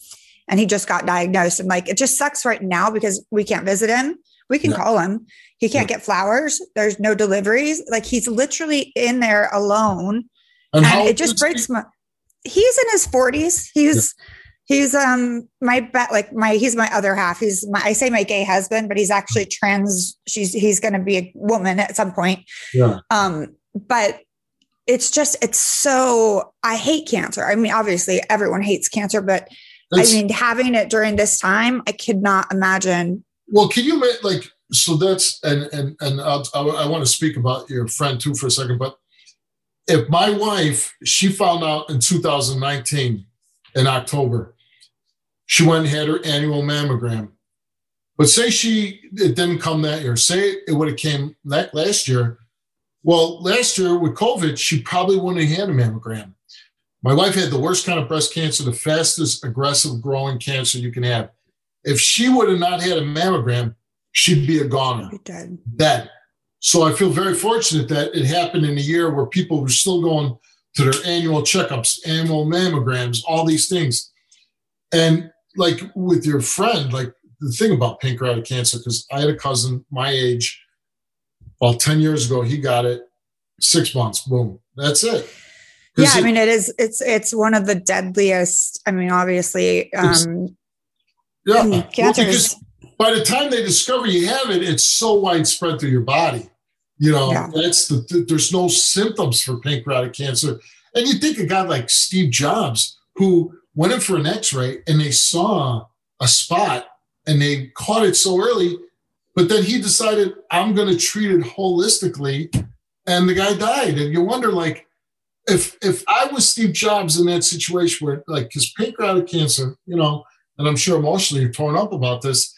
and he just got diagnosed. And like it just sucks right now because we can't visit him. We can Yeah. call him. He can't get flowers. There's no deliveries. Like he's literally in there alone. and And it just is he? breaks my he's in his 40s. He's he's um my bet like my he's my other half. He's my I say my gay husband, but he's actually trans. She's he's gonna be a woman at some point. Yeah. Um, but it's just it's so I hate cancer. I mean, obviously everyone hates cancer, but It's- I mean having it during this time, I could not imagine. Well, can you like so that's and and and I'll, I, I want to speak about your friend too for a second, but if my wife she found out in 2019 in October, she went and had her annual mammogram, but say she it didn't come that year, say it would have came that last year. Well, last year with COVID, she probably wouldn't have had a mammogram. My wife had the worst kind of breast cancer, the fastest aggressive growing cancer you can have. If she would have not had a mammogram, she'd be a goner, dead. So I feel very fortunate that it happened in a year where people were still going to their annual checkups, annual mammograms, all these things. And like with your friend, like the thing about pancreatic cancer, because I had a cousin my age, about 10 years ago, he got it six months, boom, that's it. Yeah, I mean it is it's it's one of the deadliest. I mean, obviously, um yeah, mm, well, cancer because is by the time they discover you have it, it's so widespread through your body. You know, Yeah. that's the, th- there's no symptoms for pancreatic cancer. And you think a guy like Steve Jobs, who went in for an X-ray and they saw a spot and they caught it so early, but then he decided I'm going to treat it holistically, and the guy died. And you wonder, like, if if I was Steve Jobs in that situation where, like, because pancreatic cancer, you know, and I'm sure emotionally you're torn up about this.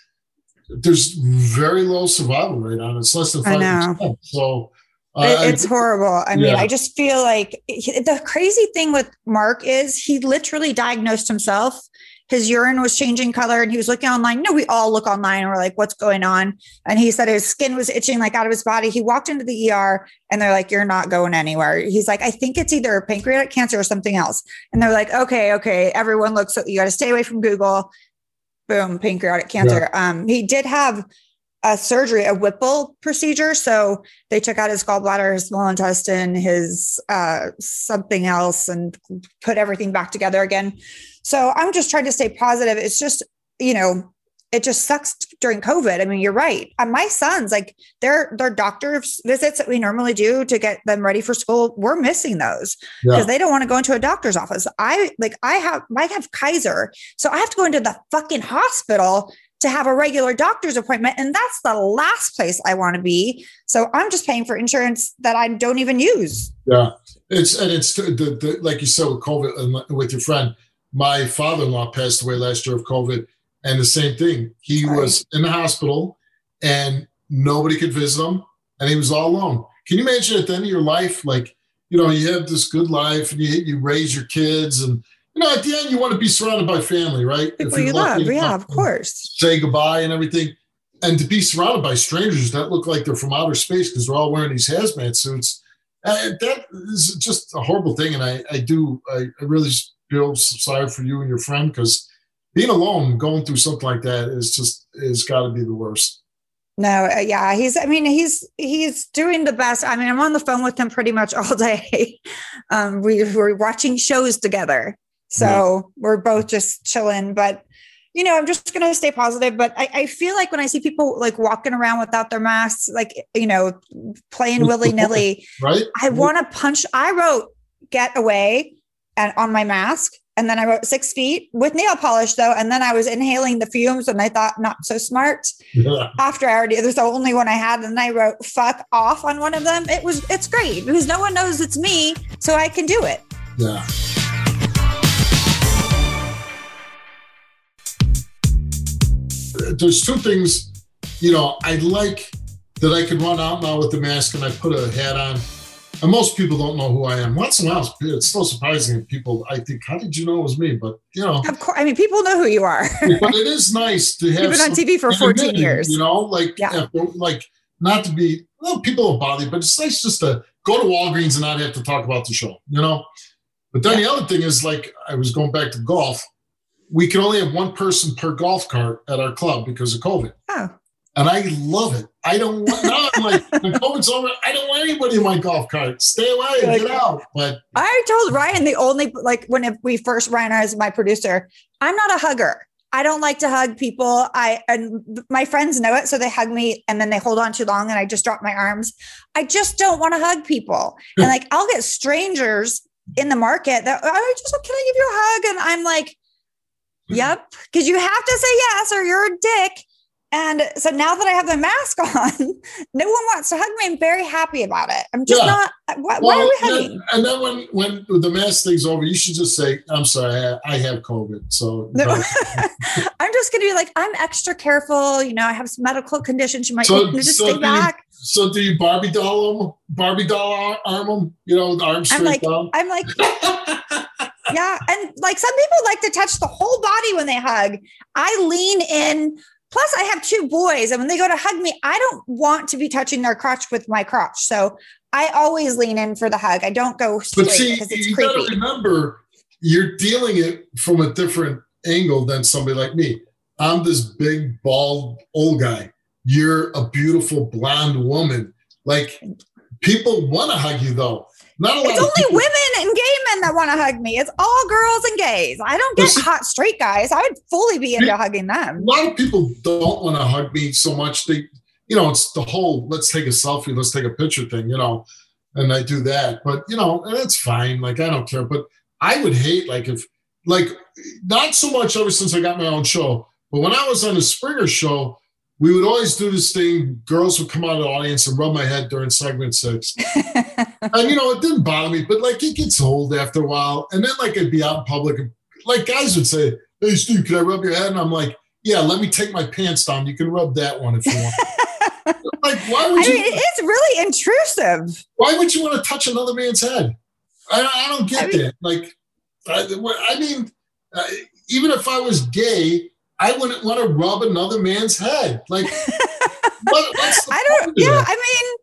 There's very low survival rate on it. It's less than five percent. So it's horrible. I mean, Yeah. I just feel like he- the crazy thing with Mark is he literally diagnosed himself. His urine was changing color and he was looking online. No, we all look online and we're like, what's going on? And he said his skin was itching like out of his body. He walked into the ER and they're like, you're not going anywhere. He's like, I think it's either pancreatic cancer or something else. And they're like, okay, okay. Everyone looks, you got to stay away from Google. Boom, pancreatic cancer. Um, he did have a surgery, a Whipple procedure. So they took out his gallbladder, his small intestine, his uh, something else, and put everything back together again. So I'm just trying to stay positive. It's just, you know, it just sucks during COVID. I mean, you're right. Uh, my sons, like their their doctor's visits that we normally do to get them ready for school, we're missing those because yeah. they don't want to go into a doctor's office. I like I have I have Kaiser, so I have to go into the fucking hospital to have a regular doctor's appointment, and that's the last place I want to be. So I'm just paying for insurance that I don't even use. Yeah, it's and it's the, the like you said with COVID uh, and with your friend. My father-in-law passed away last year of COVID, and the same thing. He Sorry. was in the hospital, and nobody could visit him, and he was all alone. Can you imagine at the end of your life, like you know, you have this good life, and you you raise your kids, and you know, at the end, you want to be surrounded by family, right? People you love, yeah, of course. Say goodbye and everything. And to be surrounded by strangers that look like they're from outer space because they're all wearing these hazmat suits, uh, that is just a horrible thing. And I, I do, I, I really feel sorry for you and your friend because being alone, going through something like that is just, is got to be the worst. No, uh, yeah, he's. I mean, he's he's doing the best. I mean, I'm on the phone with him pretty much all day. Um, we we're watching shows together, so we're both just chilling. But you know, I'm just gonna stay positive. But I, I feel like when I see people like walking around without their masks, like you know, playing willy nilly, Right? I want to punch. I wrote "get away" and on my mask, and then I wrote six feet with nail polish though, and then I was inhaling the fumes, and I thought not so smart. Yeah. After I already, there's the only one I had, and I wrote "fuck off" on one of them. It was it's great because no one knows it's me, so I can do it. Yeah. There's two things, you know, I like that I could run out now with the mask and I put a hat on. And most people don't know who I am. Once in a while, it's so surprising people, I think, how did you know it was me? But, you know, Of course, I mean, people know who you are. but it is nice to have You've been on TV for 14 anonymity, years. You know, like, Yeah. after- like not to be, well, people will bother you, but it's nice just to go to Walgreens and not have to talk about the show, you know? But then the other thing is, like, I was going back to golf. We can only have one person per golf cart at our club because of COVID. Oh, And I love it. I don't want, now I'm like, when COVID's over, I don't want anybody in my golf cart. Stay away, Like- get out. But I told Ryan the only like when we first Ryan is my producer. I'm not a hugger. I don't like to hug people. I and my friends know it, so they hug me and then they hold on too long, and I just drop my arms. I just don't want to hug people, and like I'll get strangers in the market that oh, I just can I give you a hug, and I'm like, Mm-hmm. yep, because you have to say yes or you're a dick. And so now that I have the mask on, no one wants to hug me. I'm very happy about it. I'm just Yeah. not. Why, why are we hugging? and then when when the mask thing's over, you should just say, "I'm sorry, I, I have COVID." So No. I'm just going to be like, I'm extra careful. You know, I have some medical conditions. You might So- need to just so stay do you- back. So do you Barbie doll them? Barbie doll arm them? You know, the arms I'm straight like, down. I'm like, yeah. And like some people like to touch the whole body when they hug. I lean in. Plus, I have two boys, and when they go to hug me, I don't want to be touching their crotch with my crotch. So I always lean in for the hug. I don't go straight But see, because it's you creepy. remember, you're dealing it from a different angle than somebody like me. I'm this big, bald, old guy. You're a beautiful blonde woman. Like people want to hug you, though. Not a lot It's only people- women and gay men that want to hug me. It's all girls and gays. I don't get hot straight guys. I would fully be into hugging them. A lot of people don't want to hug me so much. They, you know, it's the whole let's take a selfie, let's take a picture thing, you know, and I do that. But, you know, and it's fine. Like, I don't care. But I would hate, like, if, like, not so much ever since I got my own show, but when I was on the Springer show, we would always do this thing. Girls would come out of the audience and rub my head during segment six. and, you know, it didn't bother me, but like it gets old after a while. And then, like, I'd be out in public, and, like, guys would say, Hey, Steve, can I rub your head? And I'm like, Yeah, let me take my pants down. You can rub that one if you want. like, why I would you? mean, it's really intrusive. why would you want to touch another man's head? I, I don't get I mean- that. Like, I, I mean, uh, even if I was gay, I wouldn't want to rub another man's head. Like, what, I don't, yeah, that? I mean,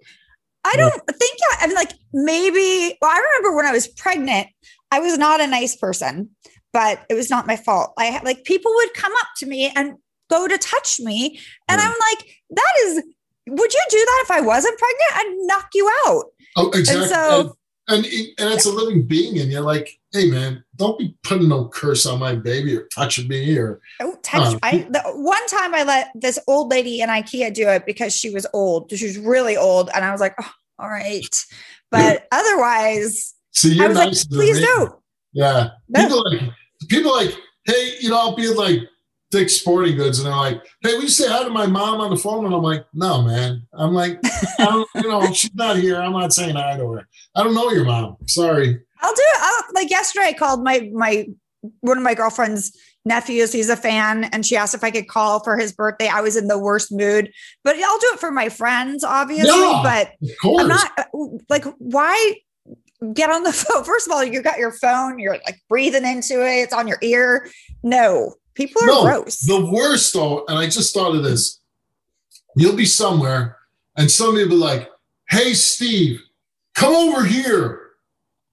I don't think, I mean, like maybe, well, I remember when I was pregnant, I was not a nice person, but it was not my fault. I like people would come up to me and go to touch me. And Yeah. I'm like, that is, would you do that if I wasn't pregnant? I'd knock you out. Oh, exactly. And, so- and, and it's a living being, and you're like, hey, man, don't be putting no curse on my baby or touching me or Don't touch. Uh, I the one time I let this old lady in IKEA do it because she was old. She was really old, and I was like, oh, all right. But otherwise, see. I You're was nice like, please don't. Yeah. No. People like people like, hey, you know, I'll be like Dick's Sporting Goods, and they're like, hey, will you say hi to my mom on the phone? And I'm like, no, man. I'm like, I don't, you know, she's not here. I'm not saying hi to her. I don't know your mom. Sorry. I'll do it. I'll, like yesterday, I called my my one of my girlfriend's nephews. He's a fan, and she asked if I could call for his birthday. I was in the worst mood, but I'll do it for my friends, obviously. Yeah. But I'm not like why get on the phone. First of all, you got your phone. You're like breathing into it. It's on your ear. No, people are No, gross. The worst though, and I just thought of this. You'll be somewhere, and somebody will be like, "Hey, Steve, come over here,"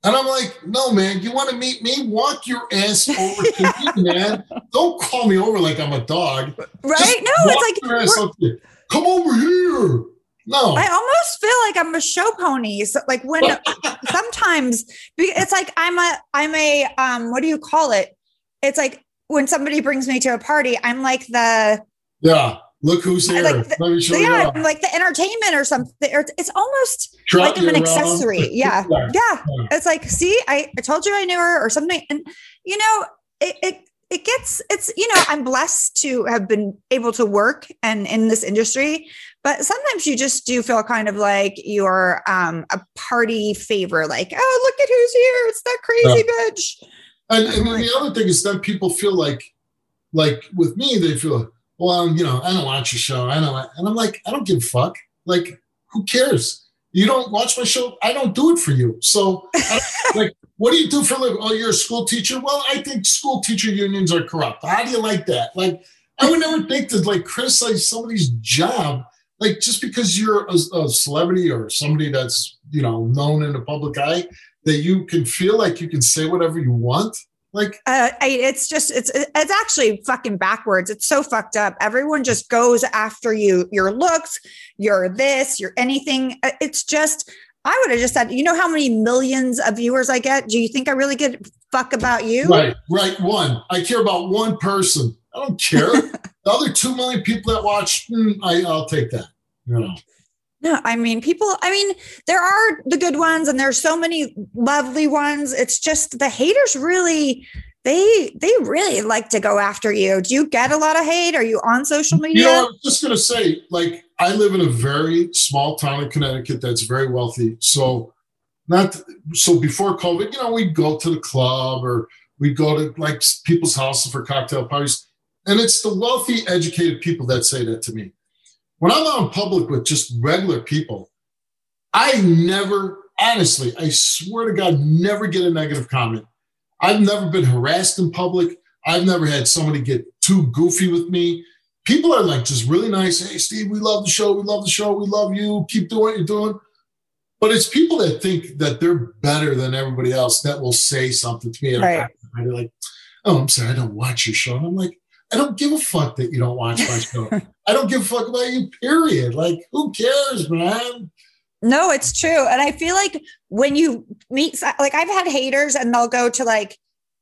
and I'm like, "No, man. You want to meet me? Walk your ass over to me, man. Don't call me over like I'm a dog. right? Just No, it's like ass up here. come over here. No, I almost feel like I'm a show pony. So like when sometimes it's like I'm a I'm a um what do you call it? It's like when somebody brings me to a party, I'm like the yeah, Look who's here. like the- Let me show yeah, like the entertainment or something. It's- almost Drop like I'm an accessory. Yeah. Yeah. Yeah. It's like, see, I, I told you I knew her or something. And you know, it, it it gets it's you know, I'm blessed to have been able to work and in this industry, but sometimes you just do feel kind of like you're um a party favor, like, oh look at who's here. It's that crazy bitch. And, and then the other thing is that people feel like, like with me, they feel, well, you know, I don't watch your show. I don't, and I'm like, I don't give a fuck. Like, who cares? You don't watch my show. I don't do it for you. So, like, what do you do for a living? Oh, you're a school teacher. Well, I think school teacher unions are corrupt. How do you like that? Like, I would never think to like criticize somebody's job, like just because you're a, a celebrity or somebody that's you know known in the public eye, that you can feel like you can say whatever you want. Like, Uh, I, it's just it's it's actually fucking backwards. It's so fucked up. Everyone just goes after you, your looks, your this, your anything. Uh, It's just I would have just said, you know how many millions of viewers I get? Do you think I really give a fuck about you? Right, right. One. I care about one person. I don't care. the other two million people that watch, mm, I, I'll take that. You know. No, I mean, people, I mean, there are the good ones and there's so many lovely ones. It's just the haters really, they, they really like to go after you. Do you get a lot of hate? Are you on social media? You know, I was just gonna say, like, I live in a very small town in Connecticut that's very wealthy. So, not so before COVID, you know, we'd go to the club or we'd go to like people's houses for cocktail parties, and it's the wealthy, educated people that say that to me. When I'm out in public with just regular people, I never, honestly, I swear to God, never get a negative comment. I've never been harassed in public. I've never had somebody get too goofy with me. People are like just really nice. Hey, Steve, we love the show. We love the show. We love you. Keep doing what you're doing. But it's people that think that they're better than everybody else that will say something to me. Right. They're like, oh, I'm sorry, I don't watch your show. And I'm like, I don't give a fuck that you don't watch my show. I don't give a fuck about you, period. Like, who cares, man? No, it's true. And I feel like when you meet, like I've had haters and they'll go to like,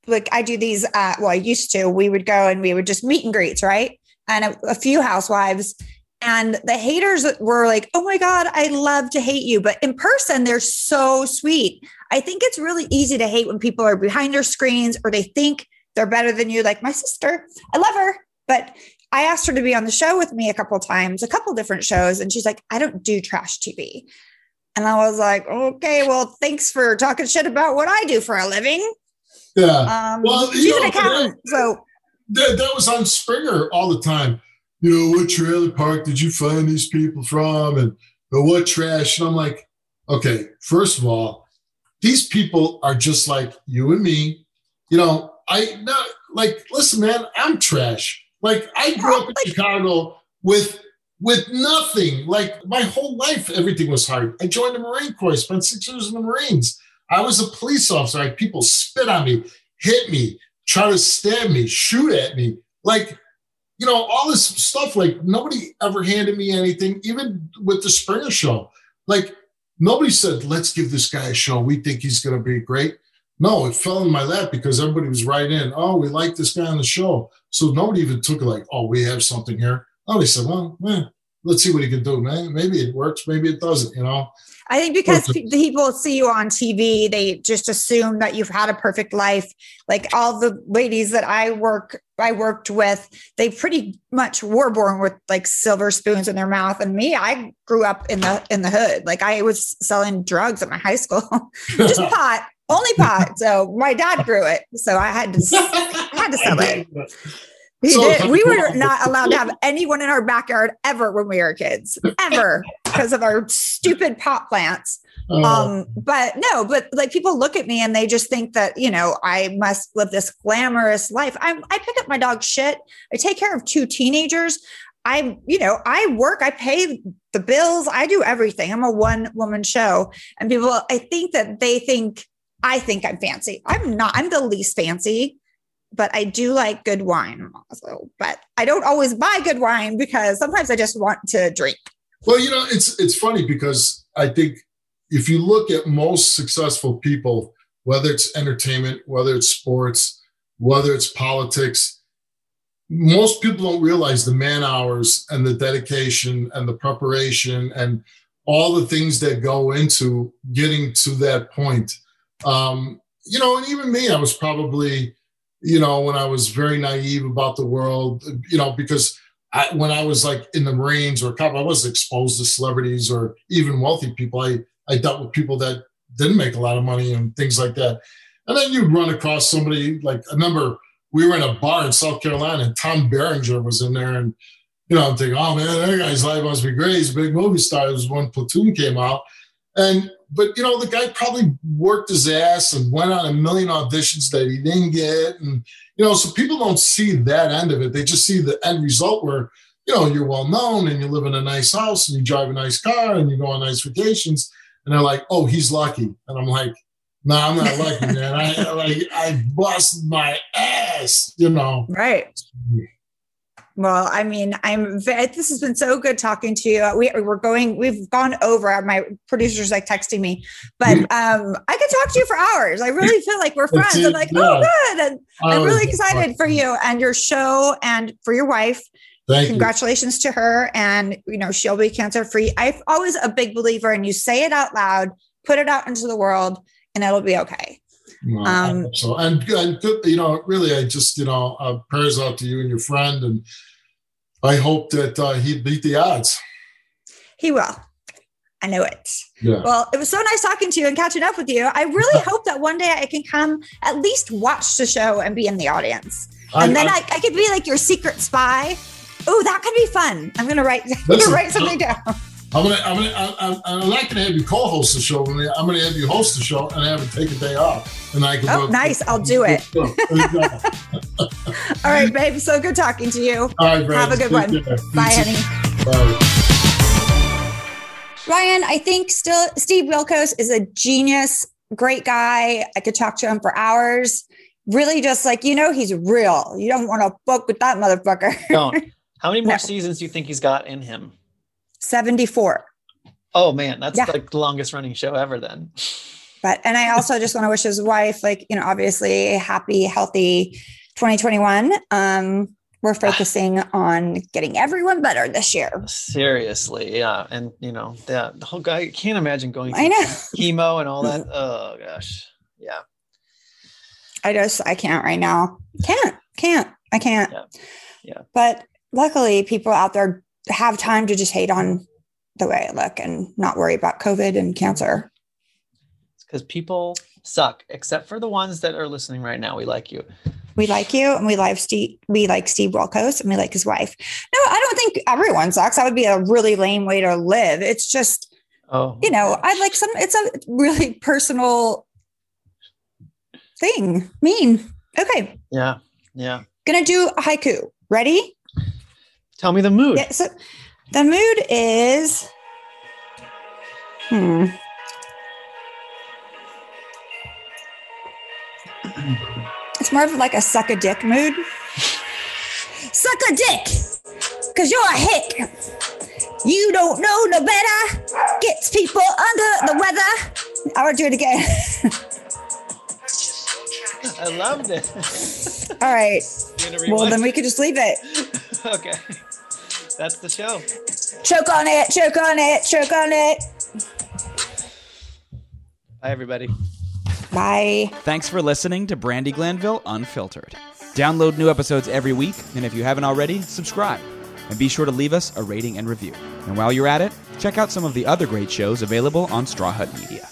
like I do these, uh, well, I used to, we would go and we would just meet and greets, right? And a, a few housewives. And the haters were like, oh my God, I love to hate you. But in person, they're so sweet. I think it's really easy to hate when people are behind their screens or they think they're better than you. Like my sister, I love her. But I asked her to be on the show with me a couple times, a couple different shows. And she's like, I don't do trash TV. And I was like, okay, well, thanks for talking shit about what I do for a living. Yeah. Um, Well, you she's know, an accountant. So that, that was on Springer all the time. You know, what trailer park did you find these people from? And what trash? And I'm like, okay, first of all, these people are just like you and me. You know, I not like, listen, man, I'm trash. Like I grew up in Chicago with with nothing. Like my whole life, everything was hard. I joined the Marine Corps, spent six years in the Marines. I was a police officer. Had people spit on me, hit me, try to stab me, shoot at me. Like, you know, all this stuff. Like, nobody ever handed me anything, even with the Springer show. Like, nobody said, let's give this guy a show. We think he's going to be great. No, it fell in my lap because everybody was right in. Oh, we like this guy on the show. So nobody even took it like, oh, we have something here. Oh, they said, well, man, let's see what he can do, man. Maybe it works, maybe it doesn't, you know? I think because people see you on TV, they just assume that you've had a perfect life. Like all the ladies that I work, I worked with, they pretty much were born with like silver spoons in their mouth. And me, I grew up in the in the hood. Like I was selling drugs at my high school, just pot, only pot. So my dad grew it, so I had to I had to sell it. He So- did. We were not allowed to have anyone in our backyard ever when we were kids, ever, because of our stupid pot plants. Uh, Um, but no, but like people look at me and they just think that you know I must live this glamorous life. I'm I pick up my dog shit. I take care of two teenagers. I, you know, I work, I pay the bills, I do everything. I'm a one woman show. And people, I think that they think I think I'm fancy. I'm not, I'm the least fancy, but I do like good wine. Also, but I don't always buy good wine because sometimes I just want to drink. Well, you know, it's it's funny because I think if you look at most successful people, whether it's entertainment, whether it's sports, whether it's politics, most people don't realize the man hours and the dedication and the preparation and all the things that go into getting to that point. Um, you know, and even me, I was probably, you know, when I was very naive about the world, you know, because I, when I was like in the Marines or cop, I wasn't exposed to celebrities or even wealthy people. I, I dealt with people that didn't make a lot of money and things like that. And then you'd run across somebody like a number. We were in a bar in South Carolina, and Tom Berenger was in there, and you know, I'm thinking, oh man, that guy's life must be great. He's a big movie star. It was when Platoon came out, and but you know, the guy probably worked his ass and went on a million auditions that he didn't get, and you know, so people don't see that end of it. They just see the end result where you know you're well known and you live in a nice house and you drive a nice car and you go on nice vacations, and they're like, oh, he's lucky, and I'm like no, I'm not lucky, man. I like I busted my ass, you know. Right. Well, I mean, I'm. This has been so good talking to you. We, we're going. We've gone over. My producer's like texting me, but um, I could talk to you for hours. I really feel like we're friends. I'm like, oh, good, and I'm really excited for you and your show and for your wife. Thank Congratulations you. to her, and you know she'll be cancer free. I'm always a big believer, and you say it out loud, put it out into the world and it'll be okay. Well, um, so and, and you know, really, I just you know, uh, prayers out to you and your friend, and I hope that uh, he beat the odds. He will. I know it. Yeah. Well, it was so nice talking to you and catching up with you. I really hope that one day I can come at least watch the show and be in the audience, and I, then I, I, I, could be like your secret spy. Oh, that could be fun. I'm gonna write. I'm gonna write something down. I'm gonna, I'm gonna, I'm, I'm not gonna have you co-host the show. I'm gonna, I'm gonna have you host the show and I have to take a day off, and I can. Oh, nice! I'll do it. All right, babe. So good talking to you. All right, Have a good one. Care. Bye, honey. Bye. Ryan, I think still Steve Wilkos is a genius, great guy. I could talk to him for hours. Really, just like you know, he's real. You don't want to book with that motherfucker. Don't. How many more no. seasons do you think he's got in him? 74. Oh man, that's yeah. like the longest running show ever then. But and I also just want to wish his wife, like, you know, obviously a happy, healthy 2021. Um, we're focusing on getting everyone better this year. Seriously, yeah. And you know, that the whole guy I can't imagine going I know chemo and all that. Oh gosh. Yeah. I just I can't right now. Can't, can't, I can't. Yeah. yeah. But luckily people out there have time to just hate on the way I look and not worry about COVID and cancer. because people suck, except for the ones that are listening right now. We like you. We like you, and we like Steve. We like Steve Wilkos, and we like his wife. No, I don't think everyone sucks. That would be a really lame way to live. It's just, oh, you know, I like some. It's a really personal thing. Mean. Okay. Yeah. Yeah. Gonna do a haiku. Ready? Tell me the mood. Yeah, so the mood is hmm. It's more of like a suck a dick mood. suck a dick, cause you're a hick. You don't know no better. Gets people under the weather. I want to do it again. I loved it. All right. Well, then we could just leave it. okay. That's the show. Choke on it, choke on it, choke on it. Bye, everybody. Bye. Thanks for listening to Brandi Glanville Unfiltered. Download new episodes every week, and if you haven't already, subscribe. And be sure to leave us a rating and review. And while you're at it, check out some of the other great shows available on Straw Hut Media.